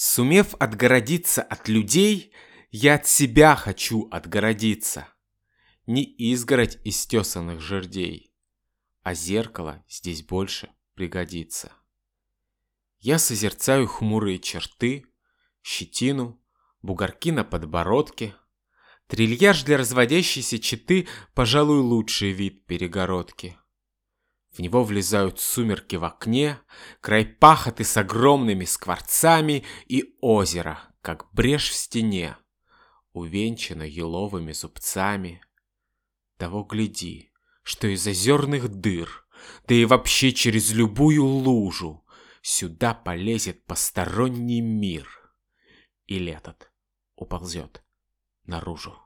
Сумев отгородиться от людей, я от себя хочу отгородиться. Не изгородь из тесанных жердей, а зеркало здесь больше пригодится. Я созерцаю хмурые черты, щетину, бугорки на подбородке. Трильяж для разводящейся четы, пожалуй, лучший вид перегородки. В него влезают сумерки в окне, край пахоты с огромными скворцами и озеро, как брешь в стене, увенчано еловыми зубцами. Того гляди, что из озерных дыр, да и вообще через любую лужу, сюда полезет посторонний мир. Или этот уползет наружу.